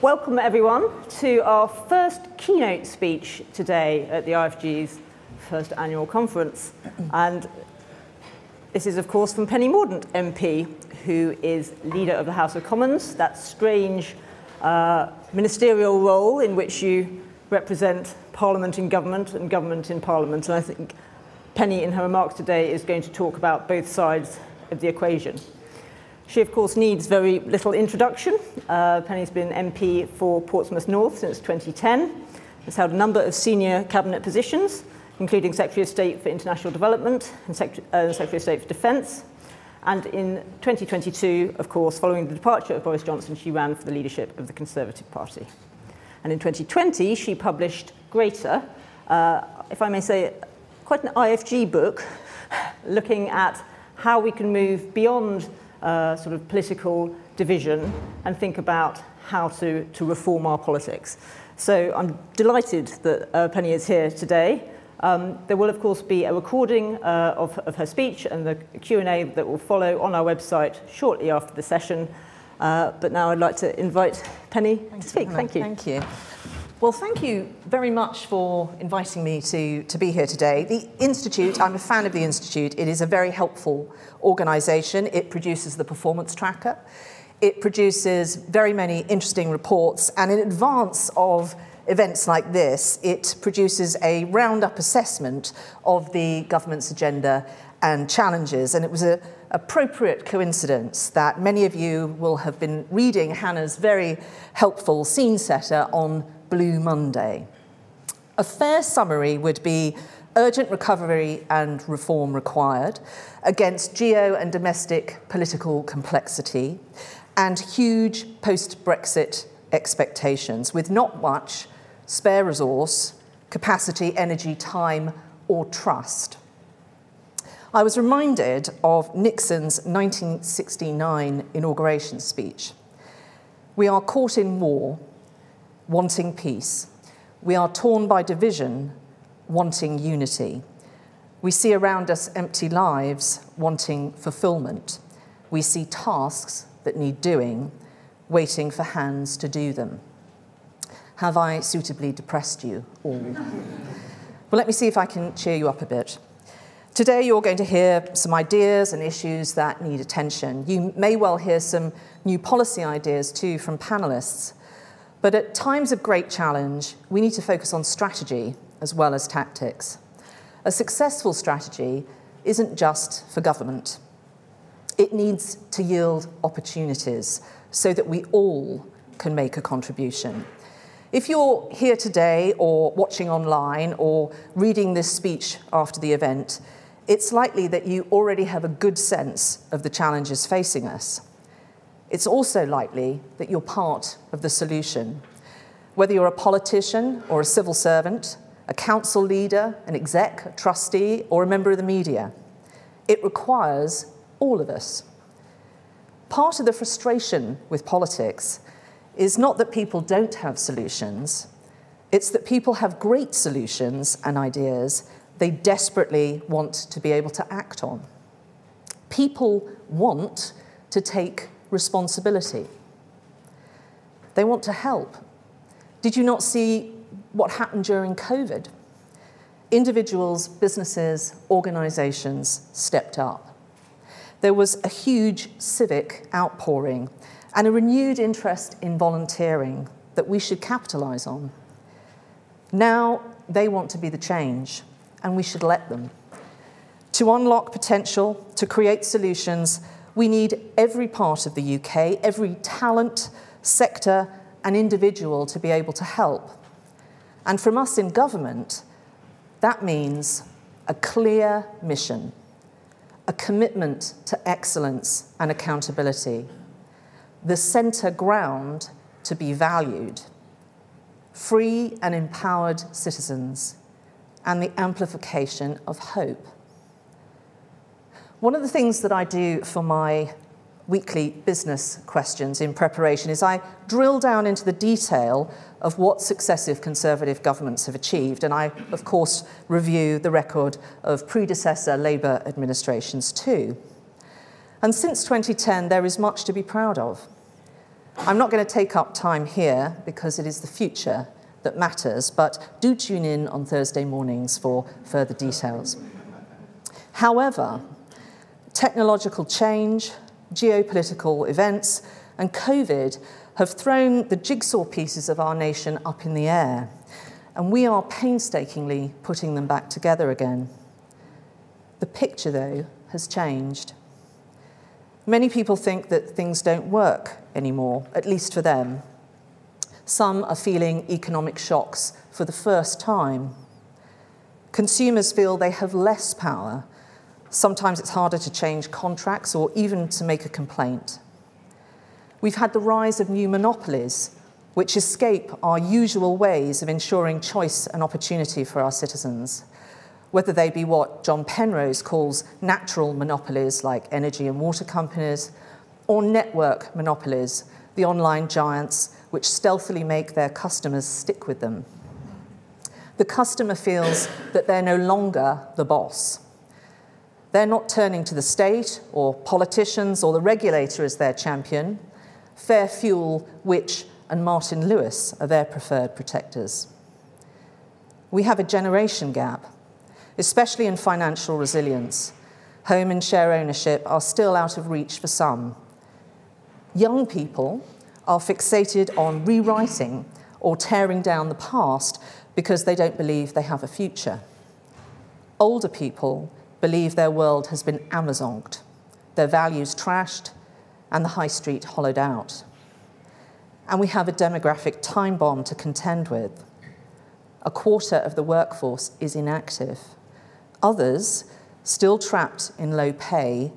Welcome, everyone, to our first keynote speech today at the IFG's first annual conference. And this is, of course, from Penny Mordaunt MP, who is leader of the House of Commons, that strange uh, ministerial role in which you represent Parliament in government and government in Parliament. And I think Penny, in her remarks today, is going to talk about both sides of the equation. She, of course, needs very little introduction. Uh, Penny's been MP for Portsmouth North since 2010, has held a number of senior cabinet positions, including Secretary of State for International Development and uh, Secretary of State for Defence. And in 2022, of course, following the departure of Boris Johnson, she ran for the leadership of the Conservative Party. And in 2020, she published Greater, uh, if I may say, quite an IFG book looking at how we can move beyond uh, sort of political division and think about how to, to reform our politics. So I'm delighted that uh, Penny is here today. Um, there will, of course, be a recording uh, of, of her speech and the Q&A that will follow on our website shortly after the session. Uh, but now I'd like to invite Penny Thank to speak. You, Thank you. Thank you. Well, thank you very much for inviting me to, to be here today. The Institute, I'm a fan of the Institute. It is a very helpful organisation. It produces the performance tracker. It produces very many interesting reports. And in advance of events like this, it produces a roundup assessment of the government's agenda and challenges. And it was an appropriate coincidence that many of you will have been reading Hannah's very helpful scene setter on Blue Monday. A fair summary would be urgent recovery and reform required against geo and domestic political complexity and huge post Brexit expectations with not much spare resource, capacity, energy, time, or trust. I was reminded of Nixon's 1969 inauguration speech. We are caught in war wanting peace. We are torn by division, wanting unity. We see around us empty lives, wanting fulfillment. We see tasks that need doing, waiting for hands to do them. Have I suitably depressed you all? well, let me see if I can cheer you up a bit. Today, you're going to hear some ideas and issues that need attention. You may well hear some new policy ideas too from panelists. But at times of great challenge, we need to focus on strategy as well as tactics. A successful strategy isn't just for government, it needs to yield opportunities so that we all can make a contribution. If you're here today or watching online or reading this speech after the event, it's likely that you already have a good sense of the challenges facing us it's also likely that you're part of the solution. Whether you're a politician or a civil servant, a council leader, an exec, a trustee, or a member of the media, it requires all of us. Part of the frustration with politics is not that people don't have solutions, it's that people have great solutions and ideas they desperately want to be able to act on. People want to take responsibility. They want to help. Did you not see what happened during COVID? Individuals, businesses, organizations stepped up. There was a huge civic outpouring and a renewed interest in volunteering that we should capitalize on. Now they want to be the change, and we should let them. To unlock potential, to create solutions, we need every part of the UK, every talent, sector, and individual to be able to help. And from us in government, that means a clear mission, a commitment to excellence and accountability, the centre ground to be valued, free and empowered citizens, and the amplification of hope. One of the things that I do for my weekly business questions in preparation is I drill down into the detail of what successive Conservative governments have achieved. And I, of course, review the record of predecessor Labour administrations too. And since 2010, there is much to be proud of. I'm not going to take up time here because it is the future that matters, but do tune in on Thursday mornings for further details. However, technological change, geopolitical events, and COVID have thrown the jigsaw pieces of our nation up in the air, and we are painstakingly putting them back together again. The picture, though, has changed. Many people think that things don't work anymore, at least for them. Some are feeling economic shocks for the first time. Consumers feel they have less power. Sometimes it's harder to change contracts or even to make a complaint. We've had the rise of new monopolies, which escape our usual ways of ensuring choice and opportunity for our citizens whether they be what John Penrose calls natural monopolies like energy and water companies, or network monopolies, the online giants which stealthily make their customers stick with them. The customer feels that they're no longer the boss. They're not turning to the state or politicians or the regulator as their champion. Fair Fuel, Which, and Martin Lewis are their preferred protectors. We have a generation gap especially in financial resilience. Home and share ownership are still out of reach for some. Young people are fixated on rewriting or tearing down the past because they don't believe they have a future. Older people believe their world has been Amazoned, their values trashed, and the high street hollowed out. And we have a demographic time bomb to contend with. A quarter of the workforce is inactive. Others, still trapped in low pay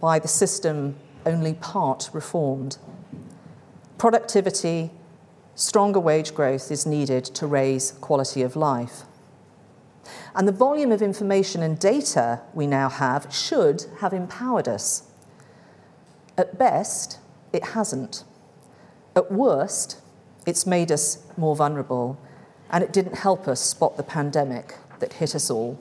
by the system only part reformed. Productivity, stronger wage growth is needed to raise quality of life. And the volume of information and data we now have should have empowered us. At best, it hasn't. At worst, it's made us more vulnerable, and it didn't help us spot the pandemic that hit us all.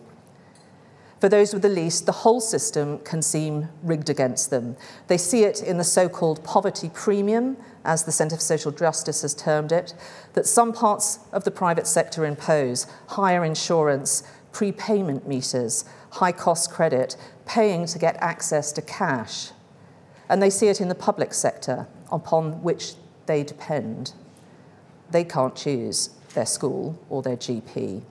For those with the least, the whole system can seem rigged against them. They see it in the so called poverty premium, as the Centre for Social Justice has termed it, that some parts of the private sector impose higher insurance, prepayment meters, high cost credit, paying to get access to cash. And they see it in the public sector, upon which they depend. They can't choose their school or their GP.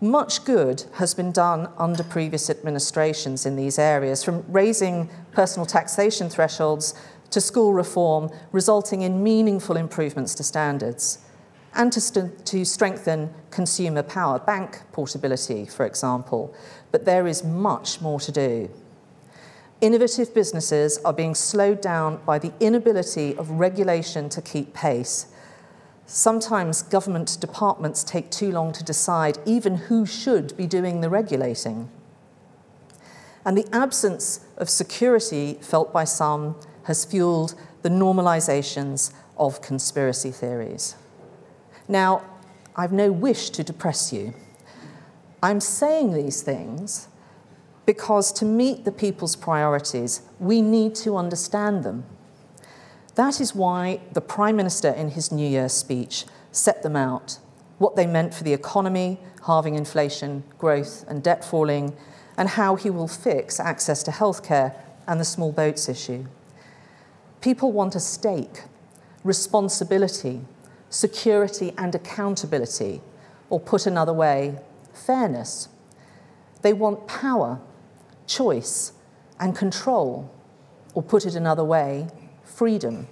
Much good has been done under previous administrations in these areas, from raising personal taxation thresholds to school reform, resulting in meaningful improvements to standards, and to, st- to strengthen consumer power, bank portability, for example. But there is much more to do. Innovative businesses are being slowed down by the inability of regulation to keep pace Sometimes government departments take too long to decide even who should be doing the regulating. And the absence of security felt by some has fueled the normalizations of conspiracy theories. Now, I've no wish to depress you. I'm saying these things because to meet the people's priorities, we need to understand them. That is why the Prime Minister, in his New Year speech, set them out what they meant for the economy, halving inflation, growth, and debt falling, and how he will fix access to healthcare and the small boats issue. People want a stake, responsibility, security, and accountability, or put another way, fairness. They want power, choice, and control, or put it another way, freedom.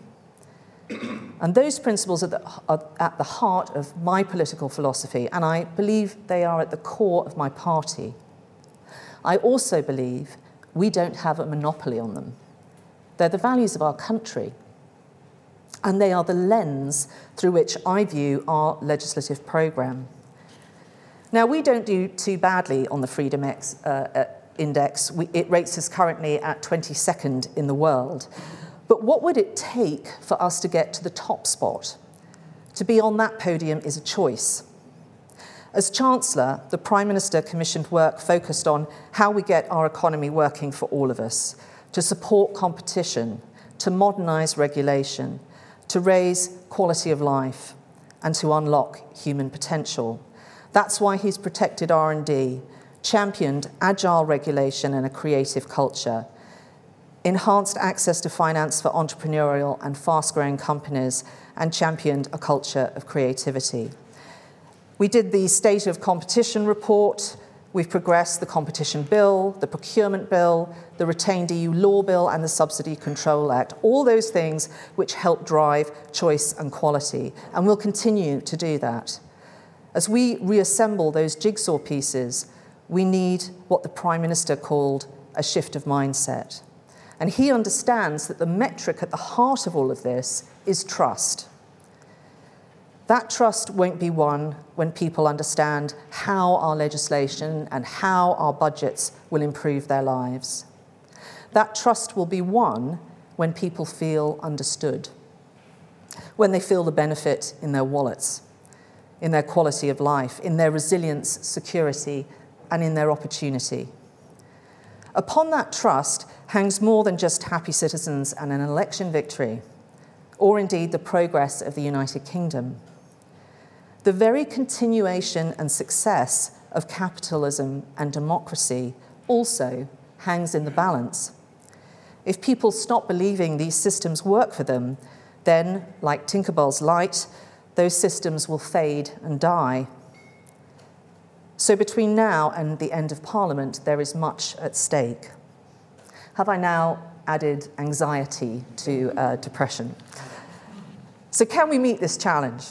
And those principles are, the, are, at the heart of my political philosophy, and I believe they are at the core of my party. I also believe we don't have a monopoly on them. They're the values of our country, and they are the lens through which I view our legislative programme. Now, we don't do too badly on the Freedom X, uh, uh, Index. We, it rates us currently at 22nd in the world. But what would it take for us to get to the top spot? To be on that podium is a choice. As Chancellor, the Prime Minister commissioned work focused on how we get our economy working for all of us, to support competition, to modernise regulation, to raise quality of life, and to unlock human potential. That's why he's protected R&D, championed agile regulation and a creative culture, enhanced access to finance for entrepreneurial and fast-growing companies, and championed a culture of creativity. We did the State of Competition report, We've progressed the Competition Bill, the Procurement Bill, the Retained EU Law Bill, and the Subsidy Control Act. All those things which help drive choice and quality. And we'll continue to do that. As we reassemble those jigsaw pieces, we need what the Prime Minister called a shift of mindset. And he understands that the metric at the heart of all of this is trust. That trust won't be won when people understand how our legislation and how our budgets will improve their lives. That trust will be won when people feel understood, when they feel the benefit in their wallets, in their quality of life, in their resilience, security, and in their opportunity. Upon that trust hangs more than just happy citizens and an election victory, or indeed the progress of the United Kingdom the very continuation and success of capitalism and democracy also hangs in the balance. If people stop believing these systems work for them, then, like Tinkerbell's light, those systems will fade and die. So, between now and the end of Parliament, there is much at stake. Have I now added anxiety to uh, depression? So, can we meet this challenge?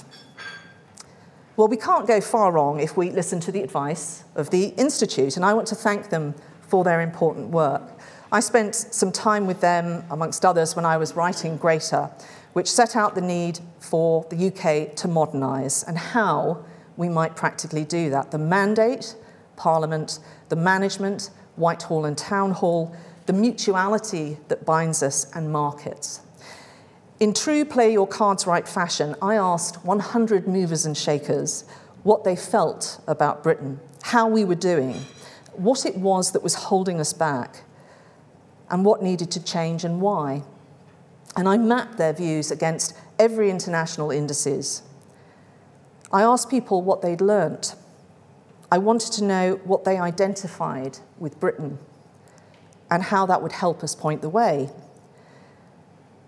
Well, we can't go far wrong if we listen to the advice of the Institute, and I want to thank them for their important work. I spent some time with them, amongst others, when I was writing Greater, which set out the need for the UK to modernise and how we might practically do that. The mandate, Parliament, the management, Whitehall and Town Hall, the mutuality that binds us, and markets. In true play your cards right fashion, I asked 100 movers and shakers what they felt about Britain, how we were doing, what it was that was holding us back, and what needed to change and why. And I mapped their views against every international indices. I asked people what they'd learnt. I wanted to know what they identified with Britain and how that would help us point the way.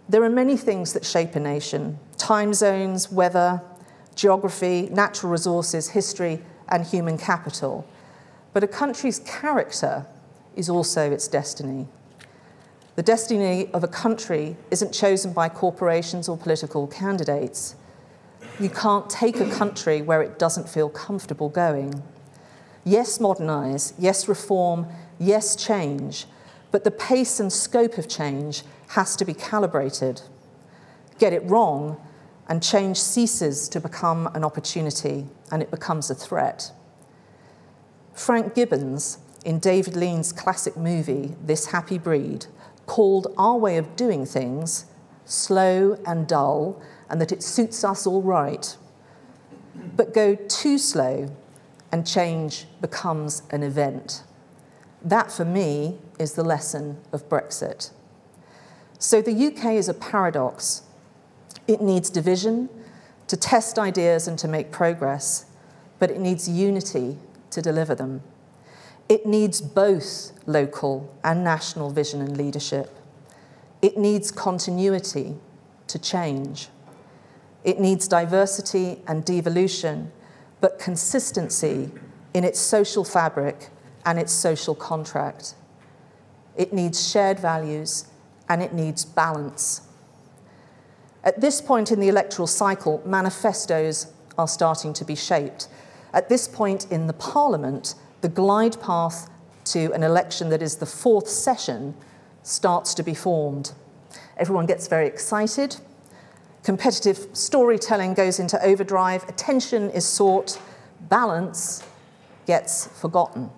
There are many things that shape a nation time zones, weather, geography, natural resources, history, and human capital. But a country's character is also its destiny. The destiny of a country isn't chosen by corporations or political candidates. You can't take a country where it doesn't feel comfortable going. Yes, modernise, yes, reform, yes, change, but the pace and scope of change has to be calibrated. Get it wrong, and change ceases to become an opportunity and it becomes a threat. Frank Gibbons, in David Lean's classic movie, This Happy Breed, called our way of doing things slow and dull, and that it suits us all right. But go too slow, and change becomes an event. That, for me, is the lesson of Brexit. So the UK is a paradox. It needs division to test ideas and to make progress, but it needs unity to deliver them. It needs both local and national vision and leadership. It needs continuity to change. It needs diversity and devolution, but consistency in its social fabric and its social contract. It needs shared values and it needs balance. At this point in the electoral cycle, manifestos are starting to be shaped. At this point in the Parliament, the glide path to an election that is the fourth session starts to be formed. Everyone gets very excited. Competitive storytelling goes into overdrive. Attention is sought. Balance gets forgotten.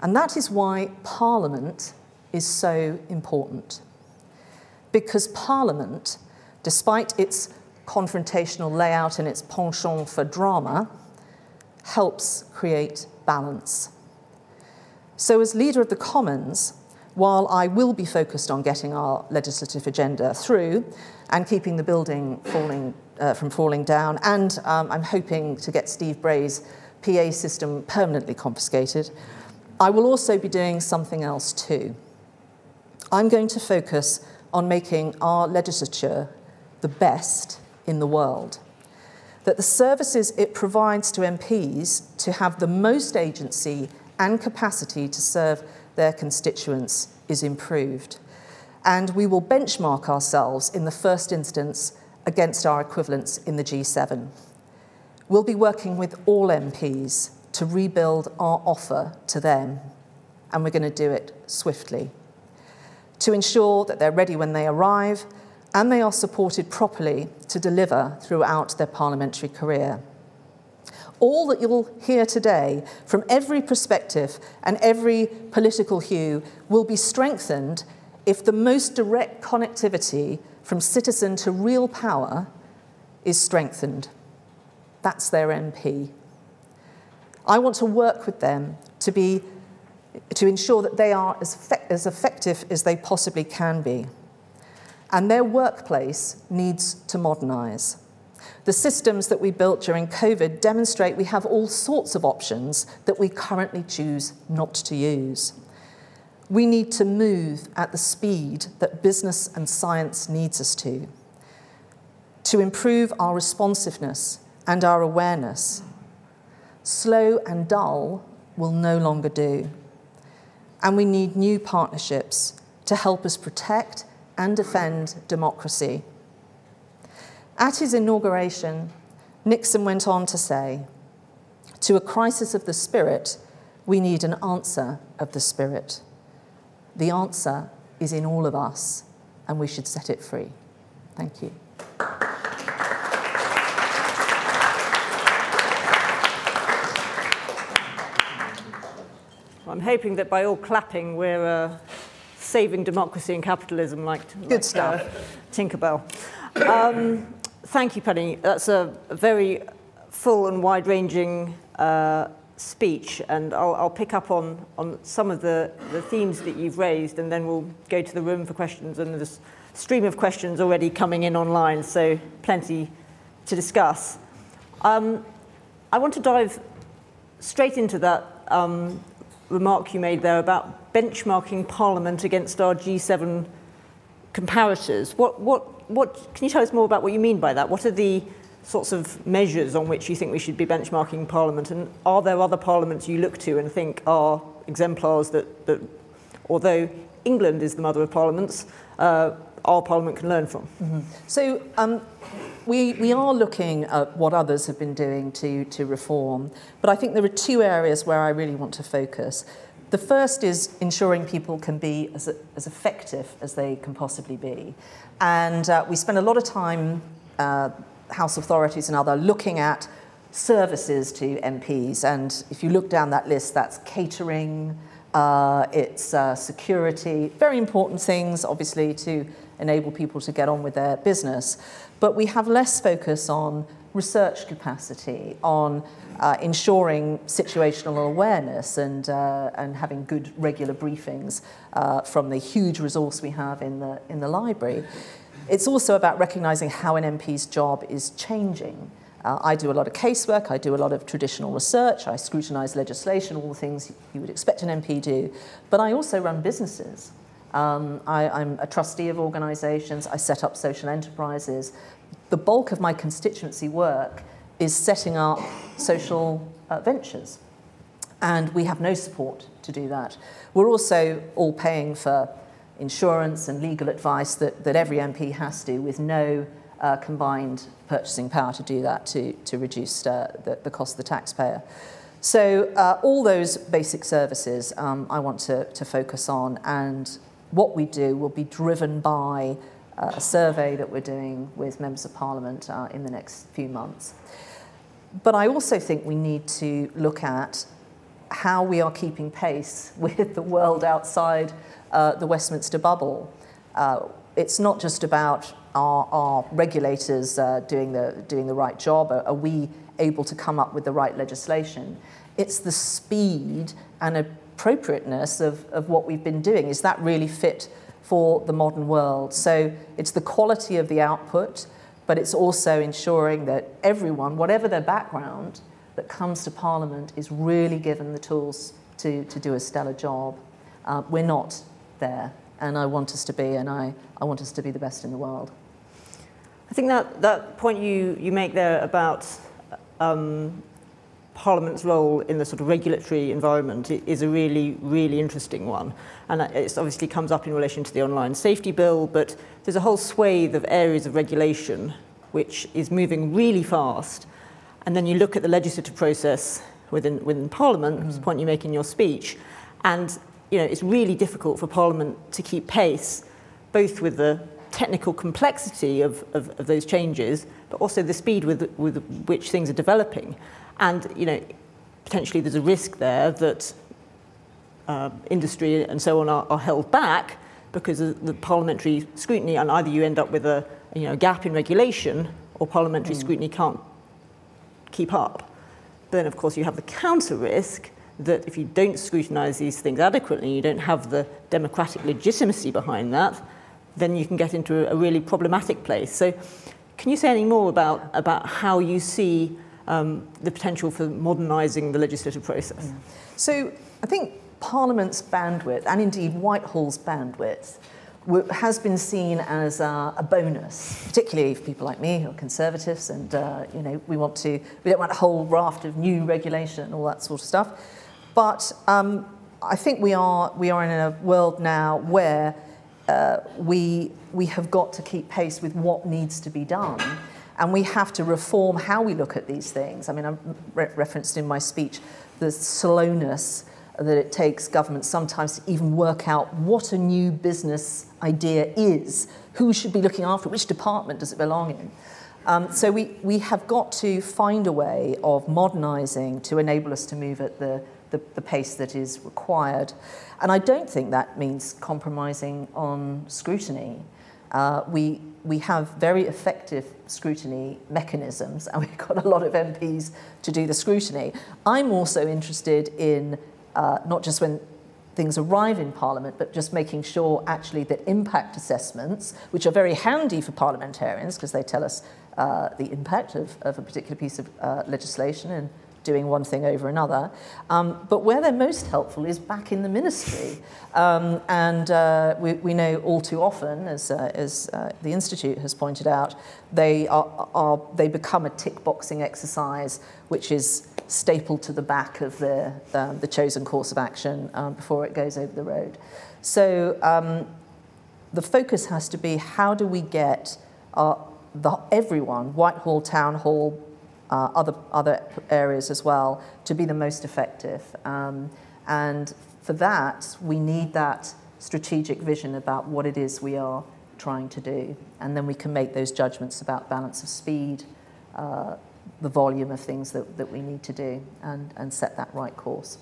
And that is why Parliament is so important. Because Parliament, despite its confrontational layout and its penchant for drama, helps create balance. So, as leader of the Commons, while I will be focused on getting our legislative agenda through and keeping the building falling, uh, from falling down, and um, I'm hoping to get Steve Bray's PA system permanently confiscated, I will also be doing something else too. I'm going to focus on making our legislature the best in the world. That the services it provides to MPs to have the most agency and capacity to serve their constituents is improved. And we will benchmark ourselves in the first instance against our equivalents in the G7. We'll be working with all MPs to rebuild our offer to them, and we're going to do it swiftly to ensure that they're ready when they arrive and they are supported properly to deliver throughout their parliamentary career. All that you'll hear today from every perspective and every political hue will be strengthened if the most direct connectivity from citizen to real power is strengthened. That's their MP. I want to work with them to be to ensure that they are as, fe- as effective as they possibly can be. And their workplace needs to modernise. The systems that we built during COVID demonstrate we have all sorts of options that we currently choose not to use. We need to move at the speed that business and science needs us to, to improve our responsiveness and our awareness. Slow and dull will no longer do. And we need new partnerships to help us protect and defend democracy at his inauguration, Nixon went on to say, To a crisis of the spirit, we need an answer of the spirit. The answer is in all of us, and we should set it free. Thank you. I'm hoping that by all clapping, we're uh, saving democracy and capitalism like, Good like stuff. Uh, Tinkerbell. Um, Thank you, Penny. That's a very full and wide ranging uh, speech, and I'll, I'll, pick up on, on some of the, the themes that you've raised, and then we'll go to the room for questions. And there's a stream of questions already coming in online, so plenty to discuss. Um, I want to dive straight into that um, remark you made there about benchmarking Parliament against our G7 comparators. What, what what, can you tell us more about what you mean by that? What are the sorts of measures on which you think we should be benchmarking Parliament? And are there other parliaments you look to and think are exemplars that, that although England is the mother of parliaments, uh, our parliament can learn from? Mm-hmm. So um, we, we are looking at what others have been doing to, to reform, but I think there are two areas where I really want to focus. The first is ensuring people can be as, as effective as they can possibly be. And uh, we spend a lot of time, uh, House authorities and other, looking at services to MPs. And if you look down that list, that's catering, uh, it's uh, security, very important things, obviously, to enable people to get on with their business. But we have less focus on research capacity, on uh, ensuring situational awareness and, uh, and having good regular briefings uh, from the huge resource we have in the, in the library. It's also about recognising how an MP's job is changing. Uh, I do a lot of casework, I do a lot of traditional research, I scrutinise legislation, all the things you would expect an MP to do, but I also run businesses. Um, I, I'm a trustee of organisations, I set up social enterprises, the bulk of my constituency work is setting up social uh, ventures. And we have no support to do that. We're also all paying for insurance and legal advice that, that every MP has to, with no uh, combined purchasing power to do that to, to reduce uh, the, the cost of the taxpayer. So, uh, all those basic services um, I want to, to focus on, and what we do will be driven by uh, a survey that we're doing with members of parliament uh, in the next few months. But I also think we need to look at how we are keeping pace with the world outside uh, the Westminster bubble. Uh, it's not just about our, our regulators uh, doing, the, doing the right job. Are, are we able to come up with the right legislation? It's the speed and a appropriateness of, of what we've been doing. Is that really fit for the modern world? So it's the quality of the output, but it's also ensuring that everyone, whatever their background, that comes to Parliament is really given the tools to, to do a stellar job. Uh, we're not there, and I want us to be, and I, I want us to be the best in the world. I think that, that point you, you make there about um, Parliament's role in the sort of regulatory environment is a really, really interesting one. And it obviously comes up in relation to the online safety bill, but there's a whole swathe of areas of regulation which is moving really fast. And then you look at the legislative process within, within Parliament, mm. the point you make in your speech, and you know, it's really difficult for Parliament to keep pace, both with the technical complexity of, of, of those changes, but also the speed with, with which things are developing. And you know, potentially there's a risk there that uh, industry and so on are, are held back because of the parliamentary scrutiny, and either you end up with a you know, gap in regulation or parliamentary mm. scrutiny can't keep up. Then, of course, you have the counter risk that if you don't scrutinise these things adequately, you don't have the democratic legitimacy behind that, then you can get into a really problematic place. So, can you say any more about, about how you see um, the potential for modernising the legislative process? So, I think Parliament's bandwidth, and indeed Whitehall's bandwidth, has been seen as a, a, bonus, particularly for people like me who are conservatives, and uh, you know we want to we don't want a whole raft of new regulation and all that sort of stuff. But um, I think we are we are in a world now where uh, we we have got to keep pace with what needs to be done. And we have to reform how we look at these things. I mean, I re- referenced in my speech the slowness that it takes governments sometimes to even work out what a new business idea is, who should be looking after, it, which department does it belong in. Um, so we, we have got to find a way of modernising to enable us to move at the, the, the pace that is required. And I don't think that means compromising on scrutiny. Uh, we, we have very effective scrutiny mechanisms, and we've got a lot of MPs to do the scrutiny. I'm also interested in uh, not just when things arrive in Parliament, but just making sure actually that impact assessments, which are very handy for parliamentarians because they tell us uh, the impact of, of a particular piece of uh, legislation and doing one thing over another. Um, but where they're most helpful is back in the ministry. Um, and uh, we, we, know all too often, as, uh, as uh, the Institute has pointed out, they, are, are, they become a tick boxing exercise, which is stapled to the back of the, um, the chosen course of action um, before it goes over the road. So um, the focus has to be how do we get our, the, everyone, Whitehall, Town Hall, uh, other, other areas as well, to be the most effective. Um, and for that, we need that strategic vision about what it is we are trying to do. And then we can make those judgments about balance of speed, uh, the volume of things that, that we need to do, and, and set that right course.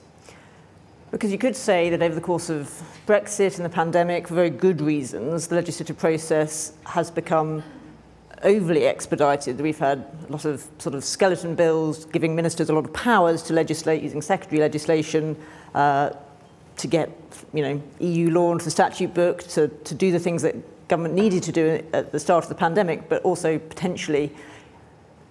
Because you could say that over the course of Brexit and the pandemic, for very good reasons, the legislative process has become overly expedited. We've had a lot of sort of skeleton bills giving ministers a lot of powers to legislate using secondary legislation uh, to get you know, EU law into the statute book, to, to do the things that government needed to do at the start of the pandemic, but also potentially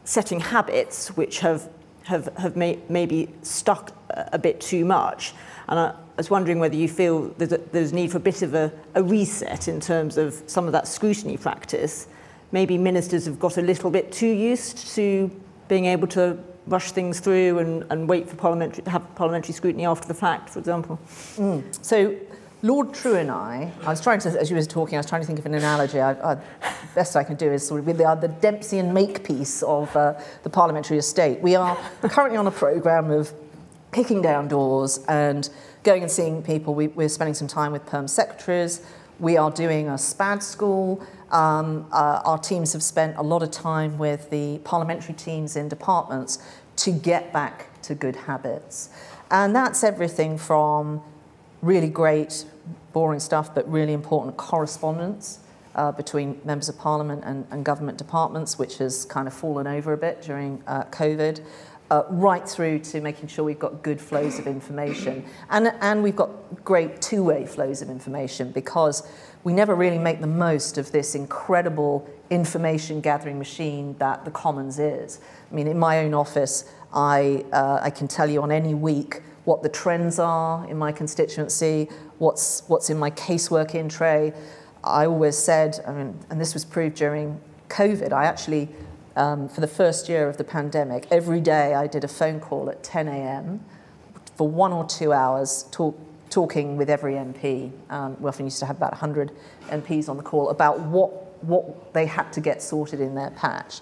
setting habits which have, have, have may, maybe stuck a bit too much. And I was wondering whether you feel there's a, there's need for a bit of a, a reset in terms of some of that scrutiny practice maybe ministers have got a little bit too used to being able to rush things through and, and wait for parliamentary, to have parliamentary scrutiny after the fact, for example. Mm. So Lord True and I, I was trying to, as you were talking, I was trying to think of an analogy. I, I, best I can do is sort of the, uh, the Dempsey Makepeace of uh, the parliamentary estate. We are currently on a programme of kicking down doors and going and seeing people. We, we're spending some time with perm secretaries. We are doing a SPAD school. Um, uh, our teams have spent a lot of time with the parliamentary teams in departments to get back to good habits. And that's everything from really great, boring stuff, but really important correspondence uh, between members of parliament and, and, government departments, which has kind of fallen over a bit during uh, COVID. uh, right through to making sure we've got good flows of information. And, and we've got great two way flows of information because we never really make the most of this incredible information gathering machine that the Commons is. I mean, in my own office, I, uh, I can tell you on any week what the trends are in my constituency, what's, what's in my casework in tray. I always said, I mean, and this was proved during COVID, I actually, um, for the first year of the pandemic, every day I did a phone call at 10 a.m. for one or two hours, talk, talking with every MP. Um, we often used to have about 100 MPs on the call about what, what they had to get sorted in their patch.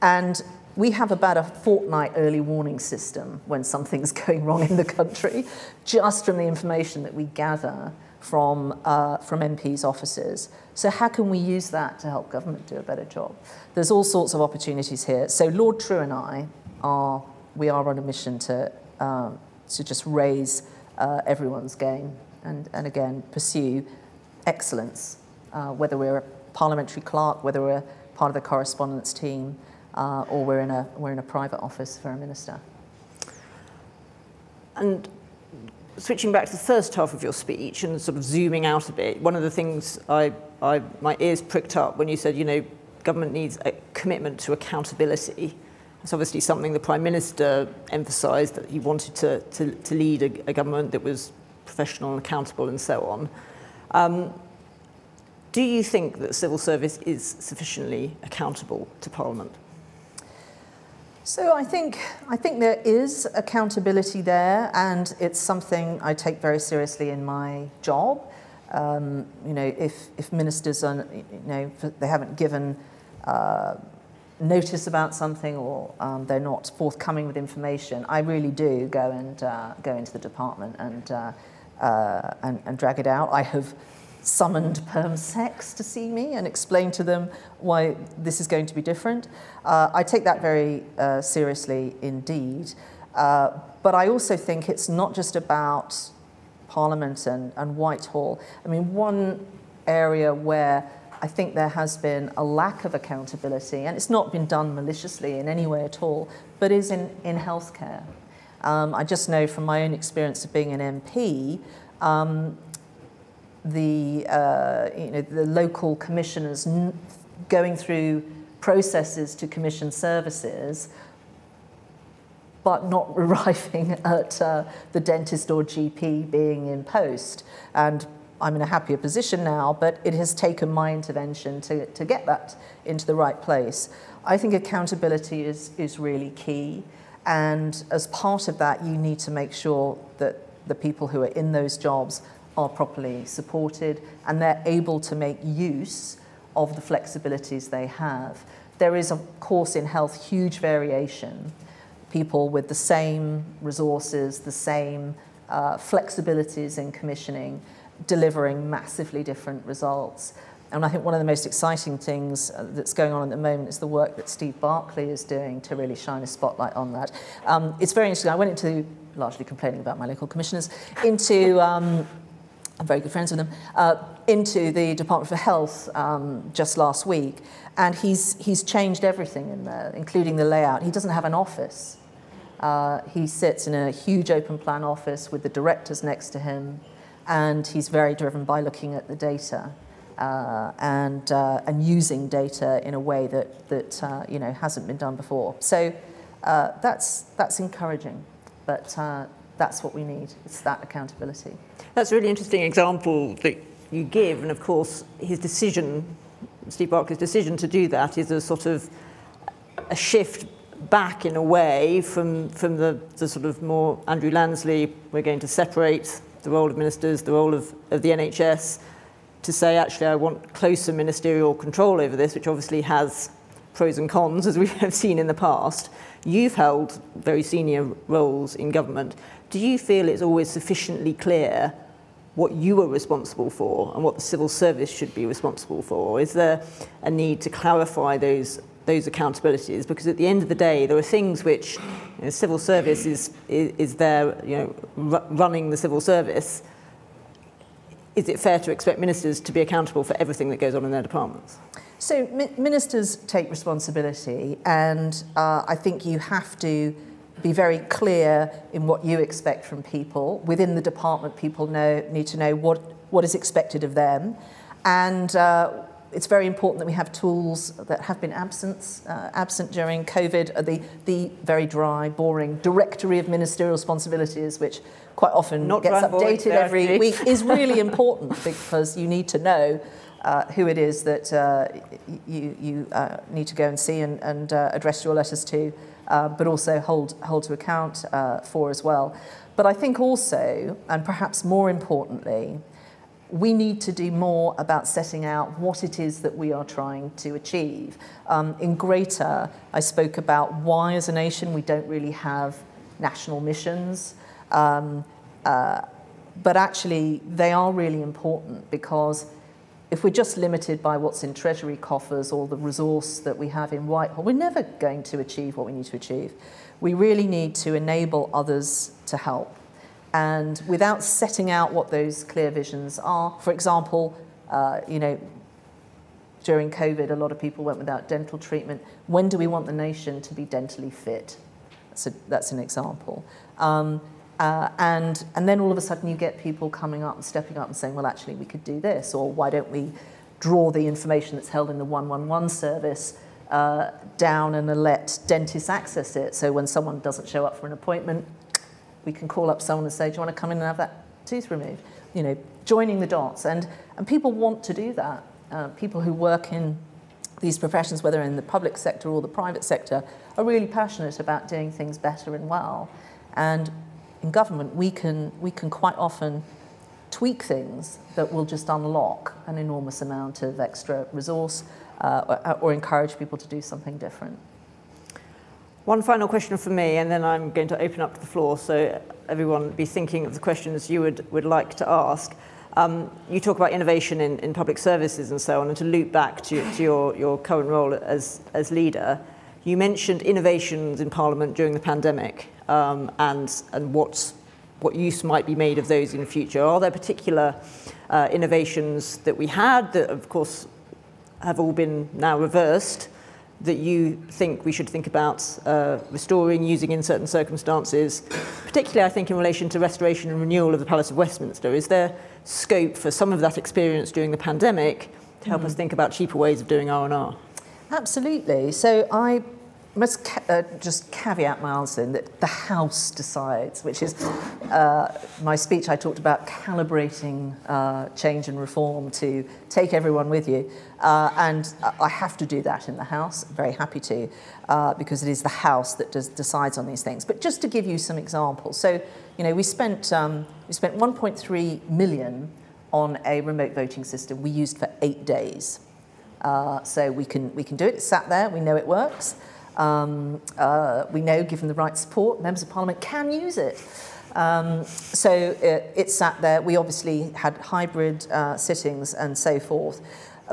And we have about a fortnight early warning system when something's going wrong in the country, just from the information that we gather from, uh, from MPs' offices. So, how can we use that to help government do a better job? There's all sorts of opportunities here. So, Lord True and I are, we are on a mission to, um, to just raise uh, everyone's game and, and again pursue excellence, uh, whether we're a parliamentary clerk, whether we're part of the correspondence team, uh, or we're in, a, we're in a private office for a minister. And switching back to the first half of your speech and sort of zooming out a bit, one of the things I, I, my ears pricked up when you said, you know, government needs a commitment to accountability. It's obviously something the Prime Minister emphasised that he wanted to, to, to lead a, a, government that was professional and accountable and so on. Um, do you think that civil service is sufficiently accountable to Parliament? So I think I think there is accountability there, and it's something I take very seriously in my job. Um, you know, if if ministers are, you know, they haven't given uh, notice about something or um, they're not forthcoming with information, I really do go and uh, go into the department and, uh, uh, and and drag it out. I have summoned perm secs to see me and explain to them why this is going to be different. Uh, I take that very uh, seriously indeed. Uh, but I also think it's not just about Parliament and, and Whitehall. I mean, one area where I think there has been a lack of accountability, and it's not been done maliciously in any way at all, but is in, in healthcare. Um, I just know from my own experience of being an MP, um, the, uh, you know, the local commissioners n- going through processes to commission services, but not arriving at uh, the dentist or GP being in post. And I'm in a happier position now, but it has taken my intervention to, to get that into the right place. I think accountability is, is really key. And as part of that, you need to make sure that the people who are in those jobs are properly supported and they're able to make use of the flexibilities they have. There is, of course, in health, huge variation. People with the same resources, the same uh, flexibilities in commissioning, delivering massively different results. And I think one of the most exciting things uh, that's going on at the moment is the work that Steve Barclay is doing to really shine a spotlight on that. Um, it's very interesting. I went into, largely complaining about my local commissioners, into um, I'm very good friends with them, uh, into the Department for Health um, just last week. And he's, he's changed everything in there, including the layout. He doesn't have an office. Uh, he sits in a huge open plan office with the directors next to him, and he's very driven by looking at the data uh, and, uh, and using data in a way that, that uh, you know, hasn't been done before. So uh, that's, that's encouraging, but uh, that's what we need. It's that accountability. That's a really interesting example that you give, and of course, his decision, Steve Barclay's decision to do that, is a sort of a shift back in a way from, from the, the sort of more Andrew Lansley, we're going to separate the role of ministers, the role of, of the NHS, to say, actually, I want closer ministerial control over this, which obviously has pros and cons, as we have seen in the past. You've held very senior roles in government. Do you feel it's always sufficiently clear what you are responsible for and what the civil service should be responsible for? Is there a need to clarify those those accountabilities? Because at the end of the day, there are things which you know, civil service is, is, is there, you know, r- running the civil service. Is it fair to expect ministers to be accountable for everything that goes on in their departments? So mi- ministers take responsibility, and uh, I think you have to be very clear in what you expect from people. Within the department, people know, need to know what, what is expected of them. And uh, it's very important that we have tools that have been absent, uh, absent during COVID, uh, the, the very dry, boring directory of ministerial responsibilities, which quite often Not gets updated every week, is really important because you need to know uh, who it is that uh, you, you uh, need to go and see and, and uh, address your letters to, uh, but also hold, hold to account uh, for as well. But I think also, and perhaps more importantly, we need to do more about setting out what it is that we are trying to achieve. Um, in Greater, I spoke about why, as a nation, we don't really have national missions. Um, uh, but actually, they are really important because if we're just limited by what's in Treasury coffers or the resource that we have in Whitehall, we're never going to achieve what we need to achieve. We really need to enable others to help. And without setting out what those clear visions are, for example, uh, you know, during COVID, a lot of people went without dental treatment. When do we want the nation to be dentally fit? A, that's an example. Um, uh, and, and then all of a sudden you get people coming up and stepping up and saying, well, actually, we could do this, or why don't we draw the information that's held in the 111 service uh, down and let dentists access it. So when someone doesn't show up for an appointment, we can call up someone and say, do you want to come in and have that tooth removed? You know, joining the dots. And, and people want to do that. Uh, people who work in these professions, whether in the public sector or the private sector, are really passionate about doing things better and well. And in government, we can, we can quite often tweak things that will just unlock an enormous amount of extra resource uh, or, or encourage people to do something different. One final question from me, and then I'm going to open up the floor so everyone be thinking of the questions you would, would like to ask. Um, you talk about innovation in, in public services and so on, and to loop back to, to your, your current role as, as leader, you mentioned innovations in Parliament during the pandemic um, and, and what's, what use might be made of those in the future. Are there particular uh, innovations that we had that, of course, have all been now reversed? that you think we should think about uh, restoring, using in certain circumstances, particularly I think in relation to restoration and renewal of the Palace of Westminster? Is there scope for some of that experience during the pandemic to help mm. us hmm. think about cheaper ways of doing R&R? Absolutely. So I must ca- uh, just caveat my answer in that the House decides, which is uh, my speech. I talked about calibrating uh, change and reform to take everyone with you. Uh, and I have to do that in the House. I'm very happy to, uh, because it is the House that does, decides on these things. But just to give you some examples. So, you know, we spent, um, we spent 1.3 million on a remote voting system we used for eight days. Uh, so we can, we can do it. It's sat there. We know it works. Um, uh, we know, given the right support, members of parliament can use it. Um, so it, it sat there. We obviously had hybrid uh, sittings and so forth.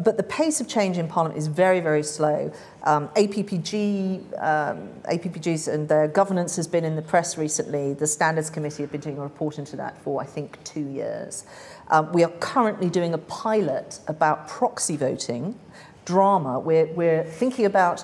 But the pace of change in Parliament is very, very slow. Um, APPG, um, APPGs and their governance has been in the press recently. The Standards Committee have been doing a report into that for, I think, two years. Um, we are currently doing a pilot about proxy voting drama. We're, we're thinking about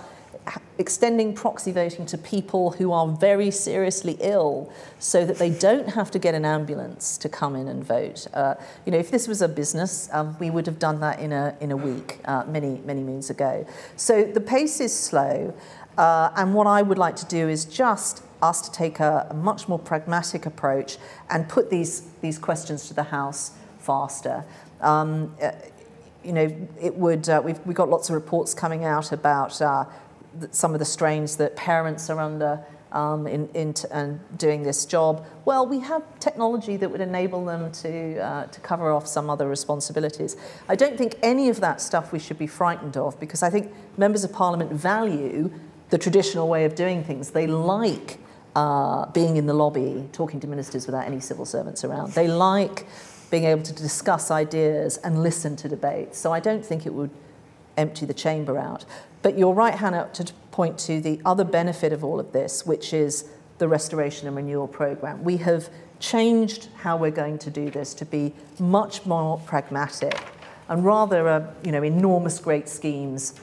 extending proxy voting to people who are very seriously ill so that they don't have to get an ambulance to come in and vote. Uh, you know, if this was a business, um, we would have done that in a, in a week uh, many, many moons ago. So the pace is slow. Uh, and what I would like to do is just us to take a, a much more pragmatic approach and put these, these questions to the House faster. Um, uh, you know, it would, uh, we've, we've got lots of reports coming out about uh, some of the strains that parents are under um, in, in t- and doing this job. Well, we have technology that would enable them to, uh, to cover off some other responsibilities. I don't think any of that stuff we should be frightened of because I think members of parliament value the traditional way of doing things. They like uh, being in the lobby, talking to ministers without any civil servants around. They like being able to discuss ideas and listen to debates. So I don't think it would empty the chamber out. But you're right, Hannah, to point to the other benefit of all of this, which is the restoration and renewal program. We have changed how we're going to do this to be much more pragmatic and rather, uh, you know, enormous great schemes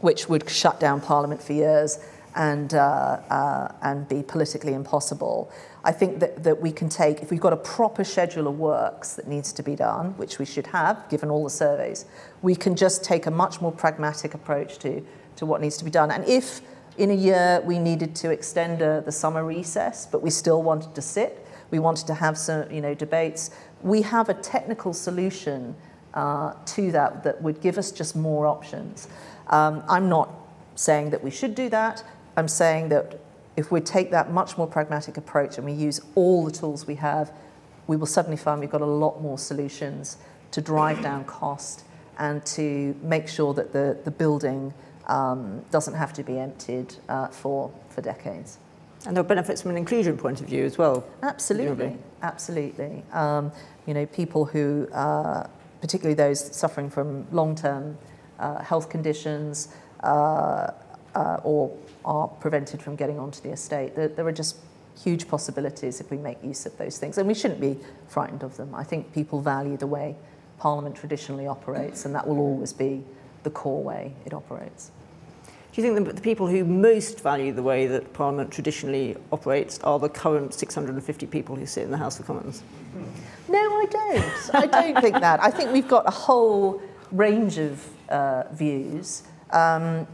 which would shut down Parliament for years and, uh, uh, and be politically impossible. I think that, that we can take, if we've got a proper schedule of works that needs to be done, which we should have given all the surveys, we can just take a much more pragmatic approach to, to what needs to be done. And if in a year we needed to extend uh, the summer recess, but we still wanted to sit, we wanted to have some you know, debates, we have a technical solution uh, to that that would give us just more options. Um, I'm not saying that we should do that. I'm saying that if we take that much more pragmatic approach and we use all the tools we have, we will suddenly find we've got a lot more solutions to drive down cost and to make sure that the, the building um, doesn't have to be emptied uh, for, for decades. And there are benefits from an inclusion point of view as well. Absolutely, presumably. absolutely. Um, you know, people who, uh, particularly those suffering from long-term uh, health conditions uh, uh, or are prevented from getting onto the estate. There, there, are just huge possibilities if we make use of those things, and we shouldn't be frightened of them. I think people value the way Parliament traditionally operates, and that will always be the core way it operates. Do you think the, the people who most value the way that Parliament traditionally operates are the current 650 people who sit in the House of Commons? No, I don't. I don't think that. I think we've got a whole range of uh, views. Um,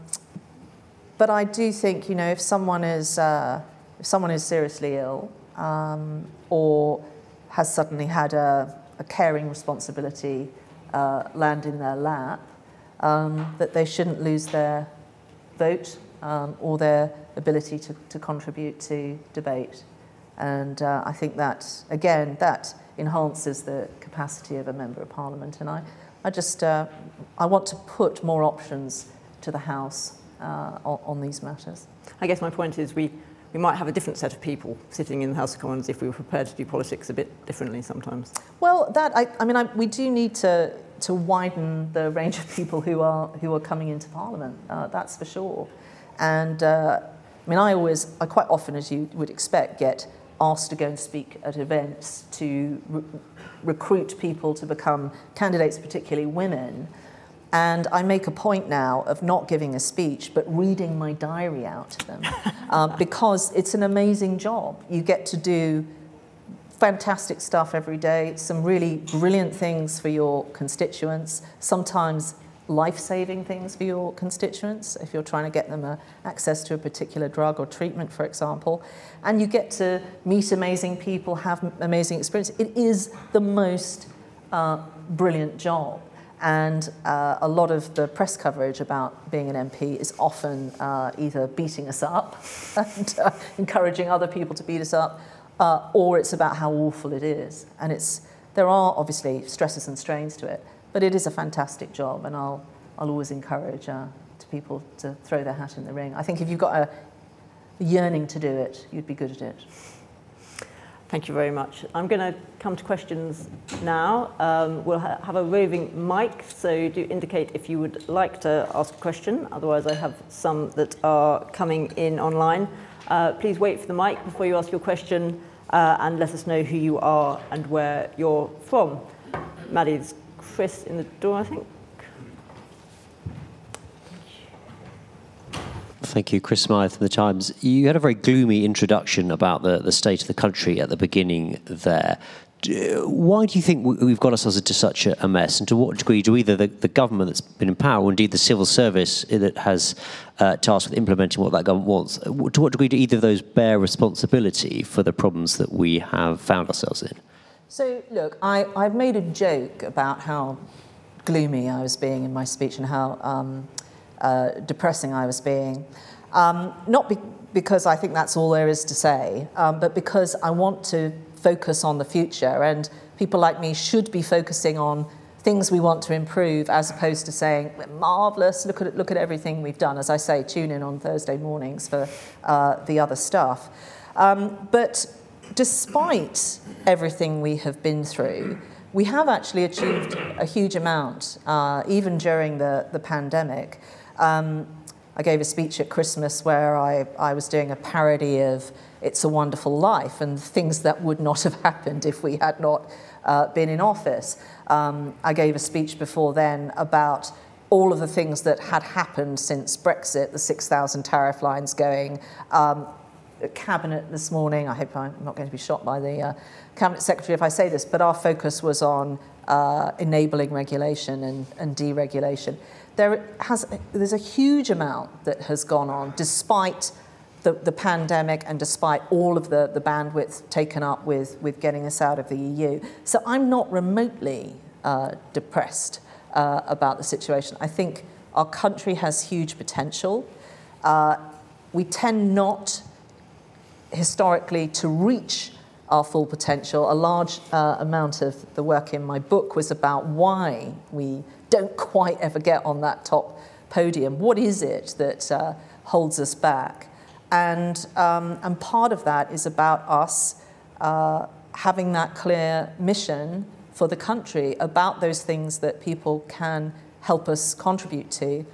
but I do think, you know, if someone is, uh, if someone is seriously ill um, or has suddenly had a, a caring responsibility uh, land in their lap, um, that they shouldn't lose their vote um, or their ability to, to contribute to debate. And uh, I think that, again, that enhances the capacity of a member of parliament. And I, I just, uh, I want to put more options to the House on, on these matters. I guess my point is we, we might have a different set of people sitting in the House of Commons if we were prepared to do politics a bit differently sometimes. Well, that I, I mean, I, we do need to to widen the range of people who are who are coming into Parliament. Uh, that's for sure. And uh, I mean, I always, I quite often, as you would expect, get asked to go and speak at events to re- recruit people to become candidates, particularly women. And I make a point now of not giving a speech, but reading my diary out to them uh, because it's an amazing job. You get to do fantastic stuff every day, some really brilliant things for your constituents, sometimes life saving things for your constituents if you're trying to get them a, access to a particular drug or treatment, for example. And you get to meet amazing people, have amazing experience. It is the most uh, brilliant job. And uh, a lot of the press coverage about being an MP is often uh, either beating us up and uh, encouraging other people to beat us up, uh, or it's about how awful it is. And it's, there are obviously stresses and strains to it, but it is a fantastic job, and I'll, I'll always encourage uh, to people to throw their hat in the ring. I think if you've got a yearning to do it, you'd be good at it. Thank you very much. I'm going to come to questions now. Um, we'll ha- have a roving mic, so do indicate if you would like to ask a question. Otherwise, I have some that are coming in online. Uh, please wait for the mic before you ask your question uh, and let us know who you are and where you're from. Maddie's Chris in the door, I think. Thank you, Chris Smyth from The Times. You had a very gloomy introduction about the, the state of the country at the beginning there. Why do you think we've got ourselves into such a mess? And to what degree do either the, the government that's been in power, or indeed the civil service that has uh, tasked with implementing what that government wants, to what degree do either of those bear responsibility for the problems that we have found ourselves in? So, look, I, I've made a joke about how gloomy I was being in my speech and how um, uh, depressing I was being. Um, not be- because I think that's all there is to say, um, but because I want to focus on the future. And people like me should be focusing on things we want to improve as opposed to saying, marvellous, look at, look at everything we've done. As I say, tune in on Thursday mornings for uh, the other stuff. Um, but despite everything we have been through, we have actually achieved a huge amount, uh, even during the, the pandemic. Um, I gave a speech at Christmas where I, I was doing a parody of It's a Wonderful Life and things that would not have happened if we had not uh, been in office. Um, I gave a speech before then about all of the things that had happened since Brexit, the 6,000 tariff lines going. Um, cabinet this morning, I hope I'm not going to be shot by the uh, cabinet secretary if I say this, but our focus was on uh, enabling regulation and, and deregulation. There has, there's a huge amount that has gone on despite the, the pandemic and despite all of the, the bandwidth taken up with, with getting us out of the EU. So I'm not remotely uh, depressed uh, about the situation. I think our country has huge potential. Uh, we tend not historically to reach our full potential. A large uh, amount of the work in my book was about why we don't quite ever get on that top podium. What is it that uh, holds us back? And, um, and part of that is about us uh, having that clear mission for the country about those things that people can help us contribute to.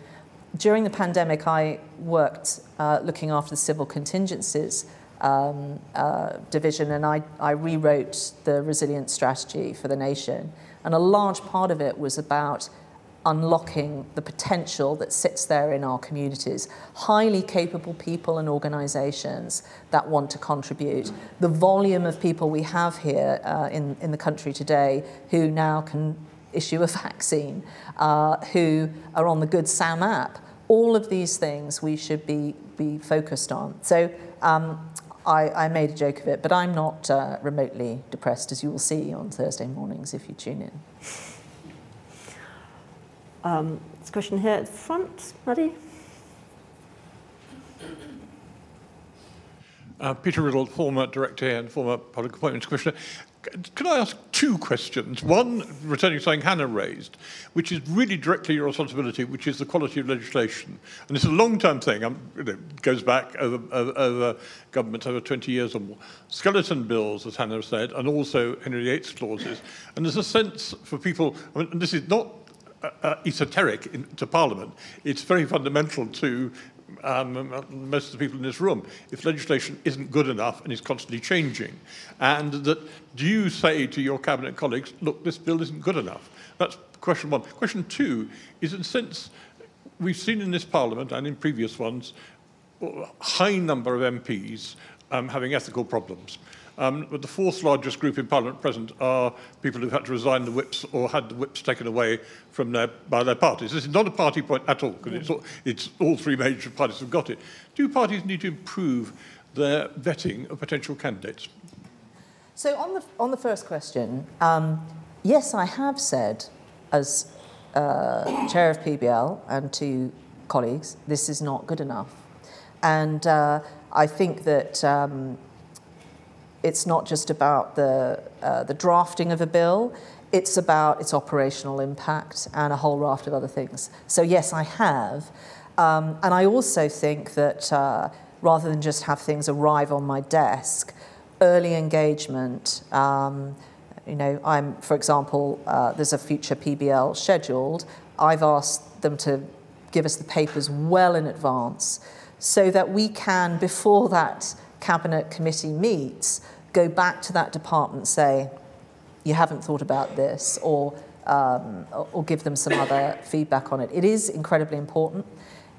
During the pandemic, I worked uh, looking after the civil contingencies um, uh, division, and I, I rewrote the resilience strategy for the nation. And a large part of it was about unlocking the potential that sits there in our communities. Highly capable people and organisations that want to contribute. The volume of people we have here uh, in, in the country today who now can issue a vaccine, uh, who are on the Good Sam app. All of these things we should be, be focused on. So um, I, I, made a joke of it, but I'm not uh, remotely depressed, as you will see on Thursday mornings if you tune in. Um, this question here at the front, Maddie. Uh, Peter Riddell, former director and former public appointments commissioner. Can I ask two questions? One, returning to something Hannah raised, which is really directly your responsibility, which is the quality of legislation. And it's a long-term thing. Um, it goes back over, over, over governments over 20 years or more. Skeleton bills, as Hannah said, and also Henry VIII's clauses. And there's a sense for people, I mean, and this is not uh, uh, esoteric in, to Parliament. It's very fundamental to um, most of the people in this room, if legislation isn't good enough and is constantly changing. And that do you say to your cabinet colleagues, look, this bill isn't good enough? That's question one. Question two is a sense, we've seen in this parliament and in previous ones, a high number of MPs um, having ethical problems. Um, but the fourth largest group in Parliament present are people who've had to resign the whips or had the whips taken away from their, by their parties. This is not a party point at all, because it's, all, it's all three major parties have got it. Do parties need to improve their vetting of potential candidates? So on the, on the first question, um, yes, I have said as uh, chair of PBL and to colleagues, this is not good enough. And uh, I think that um, it's not just about the, uh, the drafting of a bill, it's about its operational impact and a whole raft of other things. So, yes, I have. Um, and I also think that uh, rather than just have things arrive on my desk, early engagement, um, you know, I'm, for example, uh, there's a future PBL scheduled. I've asked them to give us the papers well in advance so that we can, before that cabinet committee meets, go back to that department, say, you haven't thought about this, or, um, or give them some other feedback on it. It is incredibly important.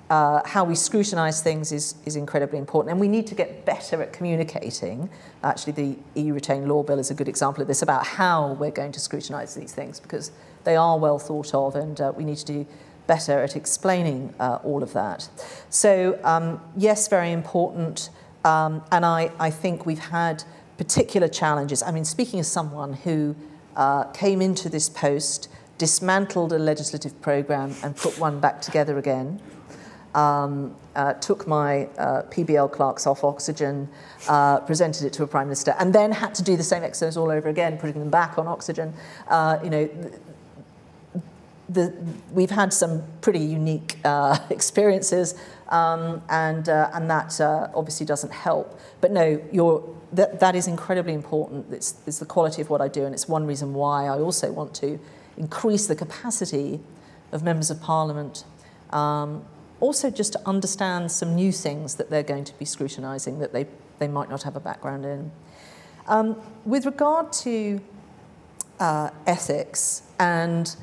Uh, how we scrutinise things is, is incredibly important, and we need to get better at communicating. Actually, the EU Retained Law Bill is a good example of this about how we're going to scrutinise these things because they are well thought of, and uh, we need to do better at explaining uh, all of that. So, um, yes, very important, um, and I, I think we've had particular challenges. I mean, speaking as someone who uh, came into this post, dismantled a legislative program, and put one back together again. Um, uh, took my uh, PBL clerks off oxygen, uh, presented it to a prime minister, and then had to do the same exercise all over again, putting them back on oxygen. Uh, you know, the, we've had some pretty unique uh, experiences, um, and, uh, and that obviously doesn't help. But no, you're, that, that is incredibly important. It's, it's the quality of what I do, and it's one reason why I also want to increase the capacity of members of parliament. Um, also, just to understand some new things that they're going to be scrutinising that they, they might not have a background in. Um, with regard to uh, ethics and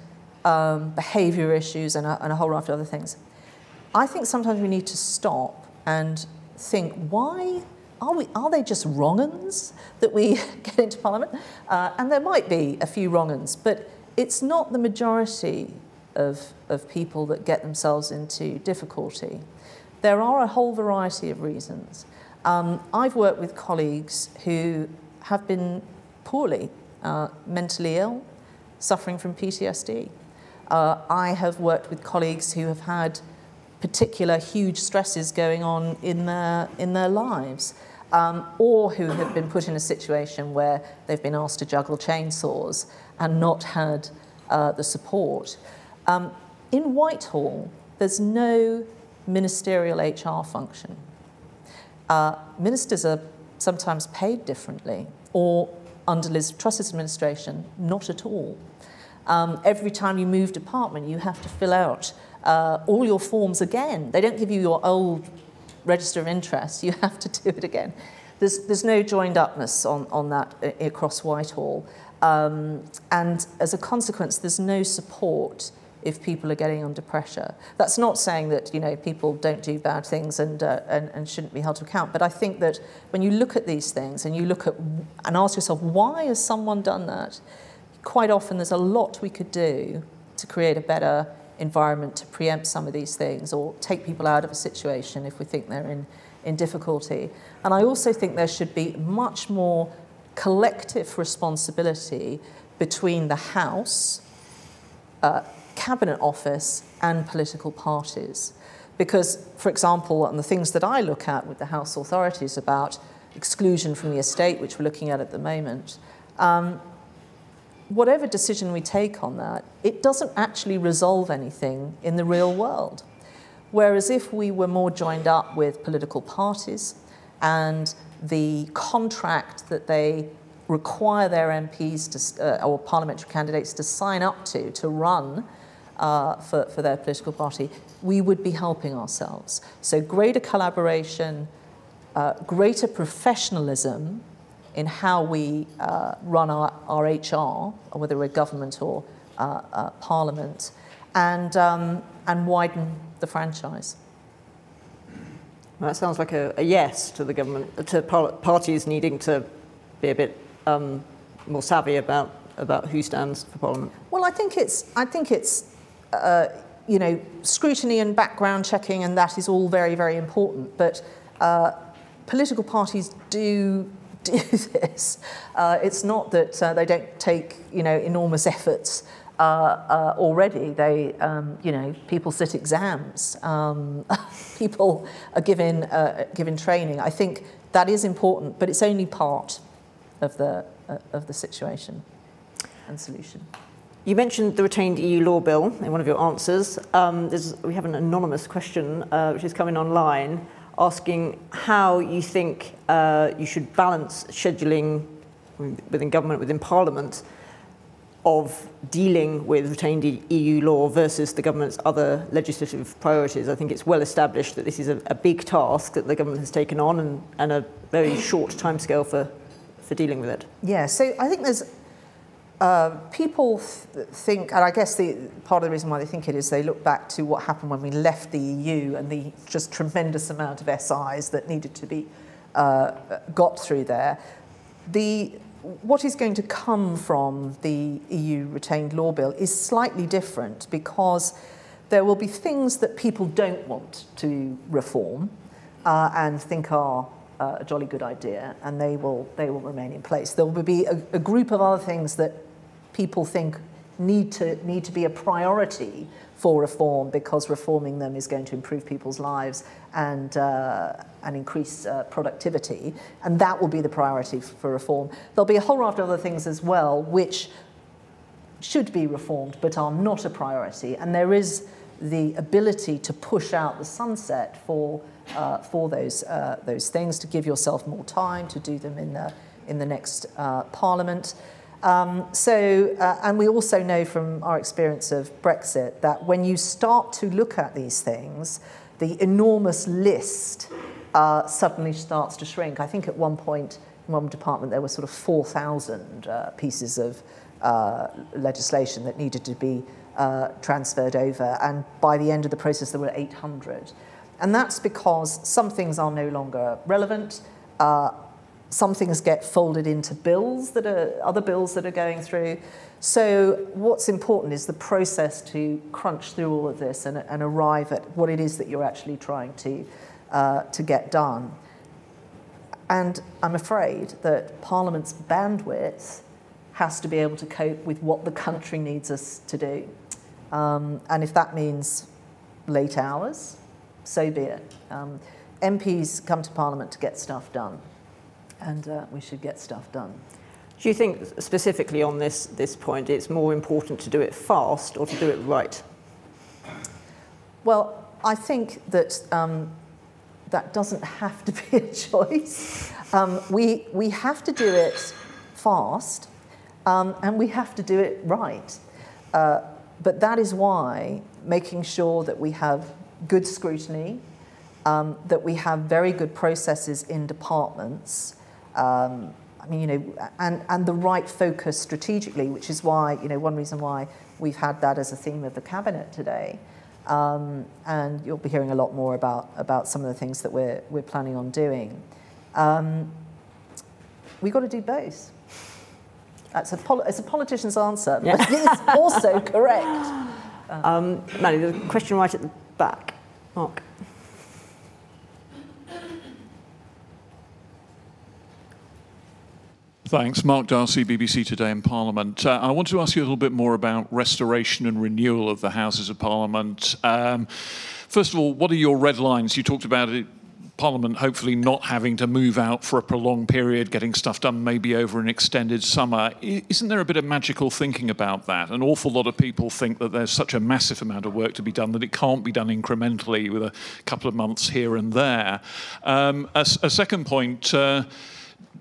um, behaviour issues, and a, and a whole raft of other things. I think sometimes we need to stop and think why are, we, are they just wrong uns that we get into Parliament? Uh, and there might be a few wrong uns, but it's not the majority of, of people that get themselves into difficulty. There are a whole variety of reasons. Um, I've worked with colleagues who have been poorly, uh, mentally ill, suffering from PTSD. Uh, I have worked with colleagues who have had particular huge stresses going on in their, in their lives um, or who have been put in a situation where they've been asked to juggle chainsaws and not had uh, the support. Um, in Whitehall, there's no ministerial HR function. Uh, ministers are sometimes paid differently, or under Liz Truss's administration, not at all. Um, every time you move department, you have to fill out uh, all your forms again. They don't give you your old register of interest, you have to do it again. There's, there's no joined upness on, on that uh, across Whitehall. Um, and as a consequence, there's no support if people are getting under pressure. That's not saying that you know people don't do bad things and, uh, and, and shouldn't be held to account, but I think that when you look at these things and you look at and ask yourself why has someone done that, quite often there's a lot we could do to create a better environment to preempt some of these things or take people out of a situation if we think they're in, in difficulty. And I also think there should be much more collective responsibility between the House, uh, Cabinet Office, and political parties. Because, for example, and the things that I look at with the House authorities about exclusion from the estate, which we're looking at at the moment, um, whatever decision we take on that, it doesn't actually resolve anything in the real world. Whereas if we were more joined up with political parties and the contract that they require their MPs to, uh, or parliamentary candidates to sign up to, to run uh, for, for their political party, we would be helping ourselves. So greater collaboration, uh, greater professionalism in how we uh, run our, our HR, whether we're government or uh, uh, parliament, and, um, and widen the franchise. That sounds like a, a, yes to the government, to par- parties needing to be a bit um, more savvy about, about who stands for parliament. Well, I think it's, I think it's uh, you know, scrutiny and background checking, and that is all very, very important. But uh, political parties do do this. Uh, it's not that uh, they don't take you know enormous efforts uh, uh, already. They um, you know people sit exams, um, people are given uh, given training. I think that is important, but it's only part of the uh, of the situation and solution. You mentioned the retained EU law bill in one of your answers. Um, we have an anonymous question which is coming online asking how you think uh, you should balance scheduling within government, within Parliament, of dealing with retained EU law versus the government's other legislative priorities. I think it's well established that this is a, a big task that the government has taken on and, and a very short timescale for, for dealing with it. Yeah, so I think there's uh, people th- think, and I guess the part of the reason why they think it is they look back to what happened when we left the EU and the just tremendous amount of SIs that needed to be uh, got through there. The what is going to come from the EU retained law bill is slightly different because there will be things that people don't want to reform uh, and think are uh, a jolly good idea, and they will, they will remain in place. There will be a, a group of other things that people think need to, need to be a priority for reform because reforming them is going to improve people's lives and, uh, and increase uh, productivity. And that will be the priority for reform. There'll be a whole raft of other things as well which should be reformed but are not a priority. And there is the ability to push out the sunset for uh, for those, uh, those things, to give yourself more time to do them in the, in the next uh, Parliament. Um, so, uh, and we also know from our experience of Brexit that when you start to look at these things, the enormous list uh, suddenly starts to shrink. I think at one point in one department there were sort of 4,000 uh, pieces of legislation that needed to be uh, transferred over. And by the end of the process, there were 800. And that's because some things are no longer relevant. Uh, some things get folded into bills that are other bills that are going through. So what's important is the process to crunch through all of this and, and arrive at what it is that you're actually trying to, uh, to get done. And I'm afraid that Parliament's bandwidth has to be able to cope with what the country needs us to do. Um, and if that means late hours, so be it. Um, MPs come to Parliament to get stuff done, and uh, we should get stuff done. Do you think specifically on this, this point it's more important to do it fast or to do it right? Well, I think that um, that doesn't have to be a choice. Um, we, we have to do it fast um, and we have to do it right. Uh, but that is why making sure that we have good scrutiny, um, that we have very good processes in departments, um, I mean, you know, and, and the right focus strategically, which is why, you know, one reason why we've had that as a theme of the cabinet today. Um, and you'll be hearing a lot more about, about some of the things that we're, we're planning on doing. Um, we've got to do both. That's a, poli- it's a politician's answer, yeah. but it's also correct. Um, Manny, there's a question right at the back. Mark. Thanks. Mark D'Arcy, BBC Today in Parliament. Uh, I want to ask you a little bit more about restoration and renewal of the Houses of Parliament. Um, first of all, what are your red lines? You talked about it. Parliament hopefully not having to move out for a prolonged period, getting stuff done maybe over an extended summer. Isn't there a bit of magical thinking about that? An awful lot of people think that there's such a massive amount of work to be done that it can't be done incrementally with a couple of months here and there. Um, a, second point. Uh,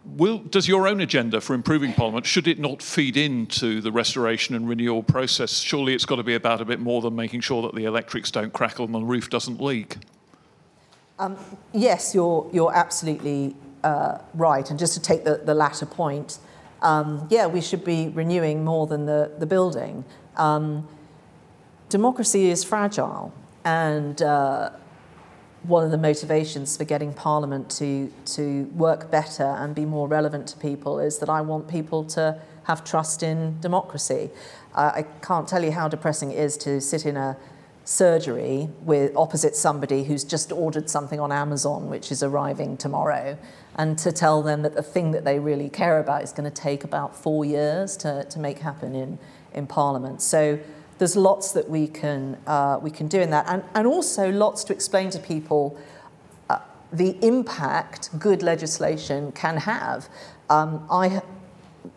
will, does your own agenda for improving Parliament, should it not feed into the restoration and renewal process? Surely it's got to be about a bit more than making sure that the electrics don't crackle and the roof doesn't leak. Um, yes, you're, you're absolutely uh, right. And just to take the, the latter point, um, yeah, we should be renewing more than the, the building. Um, democracy is fragile, and uh, one of the motivations for getting Parliament to, to work better and be more relevant to people is that I want people to have trust in democracy. Uh, I can't tell you how depressing it is to sit in a surgery with opposite somebody who's just ordered something on Amazon which is arriving tomorrow and to tell them that the thing that they really care about is going to take about 4 years to to make happen in in parliament so there's lots that we can, uh, we can do in that, and, and also lots to explain to people uh, the impact good legislation can have. Um, I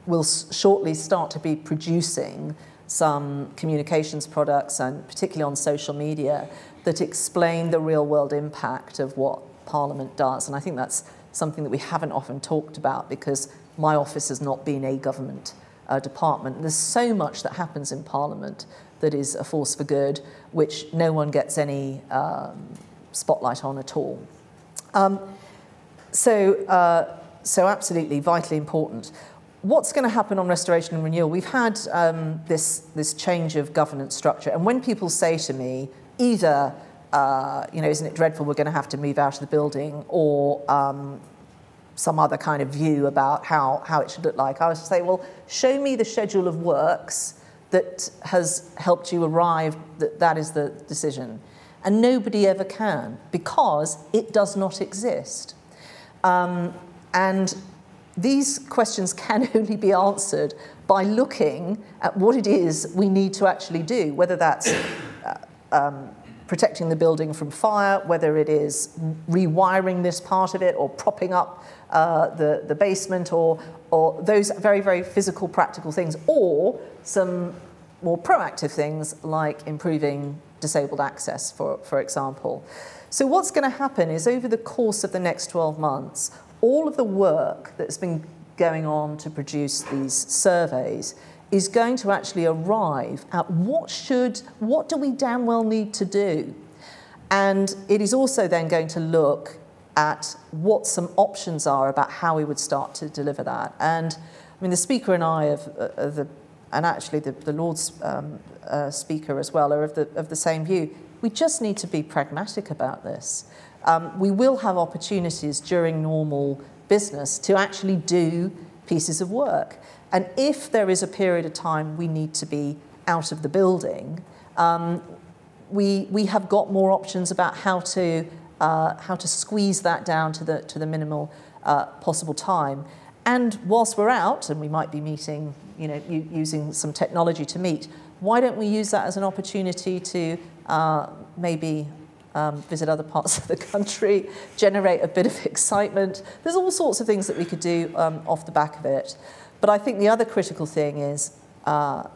will shortly start to be producing some communications products, and particularly on social media, that explain the real world impact of what Parliament does. And I think that's something that we haven't often talked about because my office has not been a government uh, department. There's so much that happens in Parliament that is a force for good, which no one gets any um, spotlight on at all. Um, so, uh, so absolutely vitally important. What's going to happen on restoration and renewal? We've had um, this, this change of governance structure, and when people say to me, either uh, you know, isn't it dreadful we're going to have to move out of the building, or um, some other kind of view about how, how it should look like, I would say, well, show me the schedule of works that has helped you arrive that that is the decision. And nobody ever can because it does not exist. Um, and these questions can only be answered by looking at what it is we need to actually do, whether that's uh, um, protecting the building from fire, whether it is rewiring this part of it or propping up uh, the, the basement or, or those very, very physical, practical things, or some more proactive things like improving disabled access, for, for example. So, what's going to happen is over the course of the next 12 months, all of the work that's been going on to produce these surveys is going to actually arrive at what should, what do we damn well need to do? And it is also then going to look at what some options are about how we would start to deliver that. And I mean, the Speaker and I of, of the and actually the, the Lord's um, uh, speaker as well are of the, of the same view. We just need to be pragmatic about this. Um, we will have opportunities during normal business to actually do pieces of work. And if there is a period of time we need to be out of the building, um, we, we have got more options about how to, uh, how to squeeze that down to the, to the minimal uh, possible time. And whilst we're out, and we might be meeting, you know, using some technology to meet, why don't we use that as an opportunity to uh, maybe um, visit other parts of the country, generate a bit of excitement? There's all sorts of things that we could do um, off the back of it. But I think the other critical thing is, uh,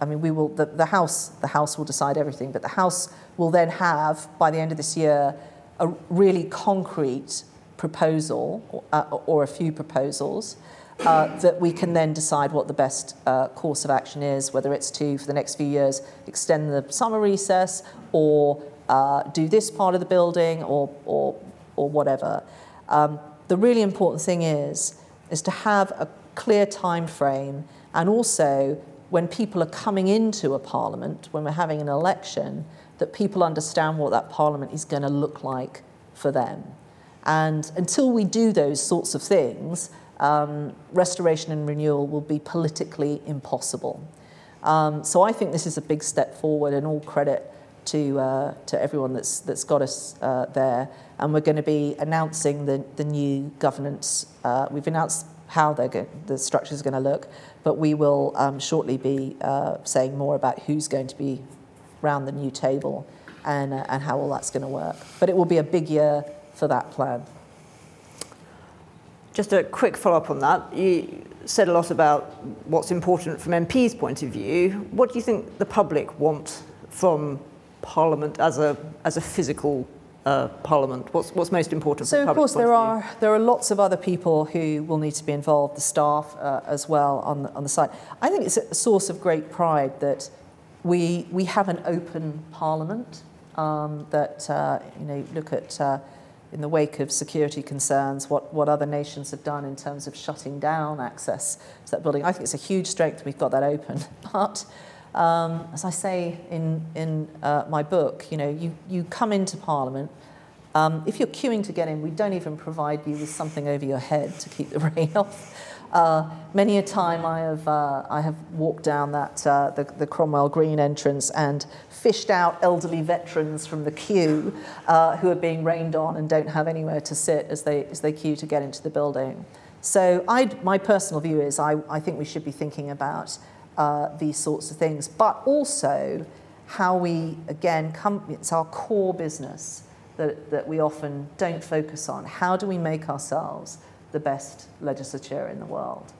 I mean, we will the, the house the house will decide everything, but the house will then have by the end of this year a really concrete proposal or, uh, or a few proposals uh, that we can then decide what the best uh, course of action is, whether it's to, for the next few years, extend the summer recess or uh, do this part of the building or, or, or whatever. Um, the really important thing is, is to have a clear time frame and also when people are coming into a parliament, when we're having an election, that people understand what that parliament is going to look like for them. And until we do those sorts of things, um, restoration and renewal will be politically impossible. Um, so I think this is a big step forward, and all credit to uh, to everyone that's that's got us uh, there. And we're going to be announcing the the new governance. Uh, we've announced how go- the structure is going to look, but we will um, shortly be uh, saying more about who's going to be around the new table and uh, and how all that's going to work. But it will be a big year for that plan. Just a quick follow up on that. You said a lot about what's important from MP's point of view. What do you think the public want from Parliament as a, as a physical uh, Parliament? What's, what's most important? So, of course, there are, there are lots of other people who will need to be involved, the staff uh, as well on the, on the site. I think it's a source of great pride that we, we have an open Parliament um, that, uh, you know, look at uh, in the wake of security concerns, what, what other nations have done in terms of shutting down access to that building. I think it's a huge strength we've got that open. But um, as I say in, in uh, my book, you know, you, you come into Parliament. Um, if you're queuing to get in, we don't even provide you with something over your head to keep the rain off. Uh, many a time I have, uh, I have walked down that, uh, the, the Cromwell Green entrance and fished out elderly veterans from the queue uh, who are being rained on and don't have anywhere to sit as they, as they queue to get into the building. So I'd, my personal view is I, I think we should be thinking about uh, these sorts of things, but also how we, again, come, it's our core business that, that we often don't focus on. How do we make ourselves the best legislature in the world.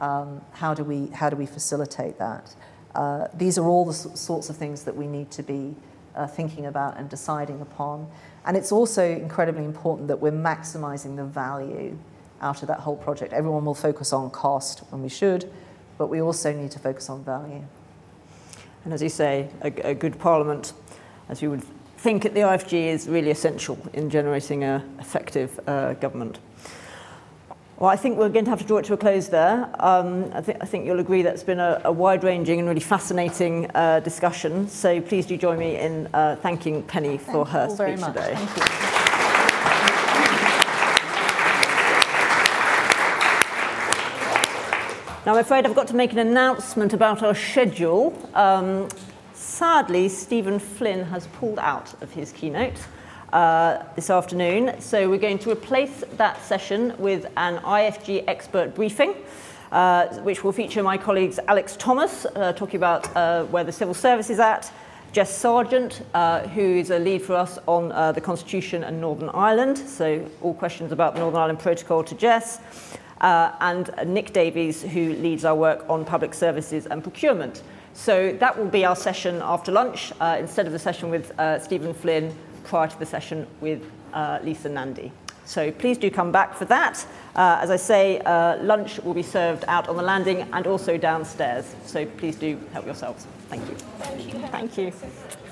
Um, how, do we, how do we facilitate that? Uh, these are all the sorts of things that we need to be uh, thinking about and deciding upon. And it's also incredibly important that we're maximizing the value out of that whole project. Everyone will focus on cost when we should, but we also need to focus on value. And as you say, a, a good parliament, as you would think at the IFG, is really essential in generating an effective uh, government. Well, I think we're going to have to draw it to a close there. Um, I, th- I, think you'll agree that's been a, a wide ranging and really fascinating uh, discussion. So please do join me in uh, thanking Penny for Thank her speech today. Now, I'm afraid I've got to make an announcement about our schedule. Um, sadly, Stephen Flynn has pulled out of his keynote uh, this afternoon. So we're going to replace that session with an IFG expert briefing. Uh, which will feature my colleagues Alex Thomas, uh, talking about uh, where the civil service is at, Jess Sargeant, uh, who is a lead for us on uh, the Constitution and Northern Ireland, so all questions about the Northern Ireland Protocol to Jess, uh, and Nick Davies, who leads our work on public services and procurement. So that will be our session after lunch, uh, instead of the session with uh, Stephen Flynn, prior to the session with uh, Lisa Nandy. So please do come back for that. Uh, as I say, uh, lunch will be served out on the landing and also downstairs. So please do help yourselves. Thank you. Thank you. Thank you.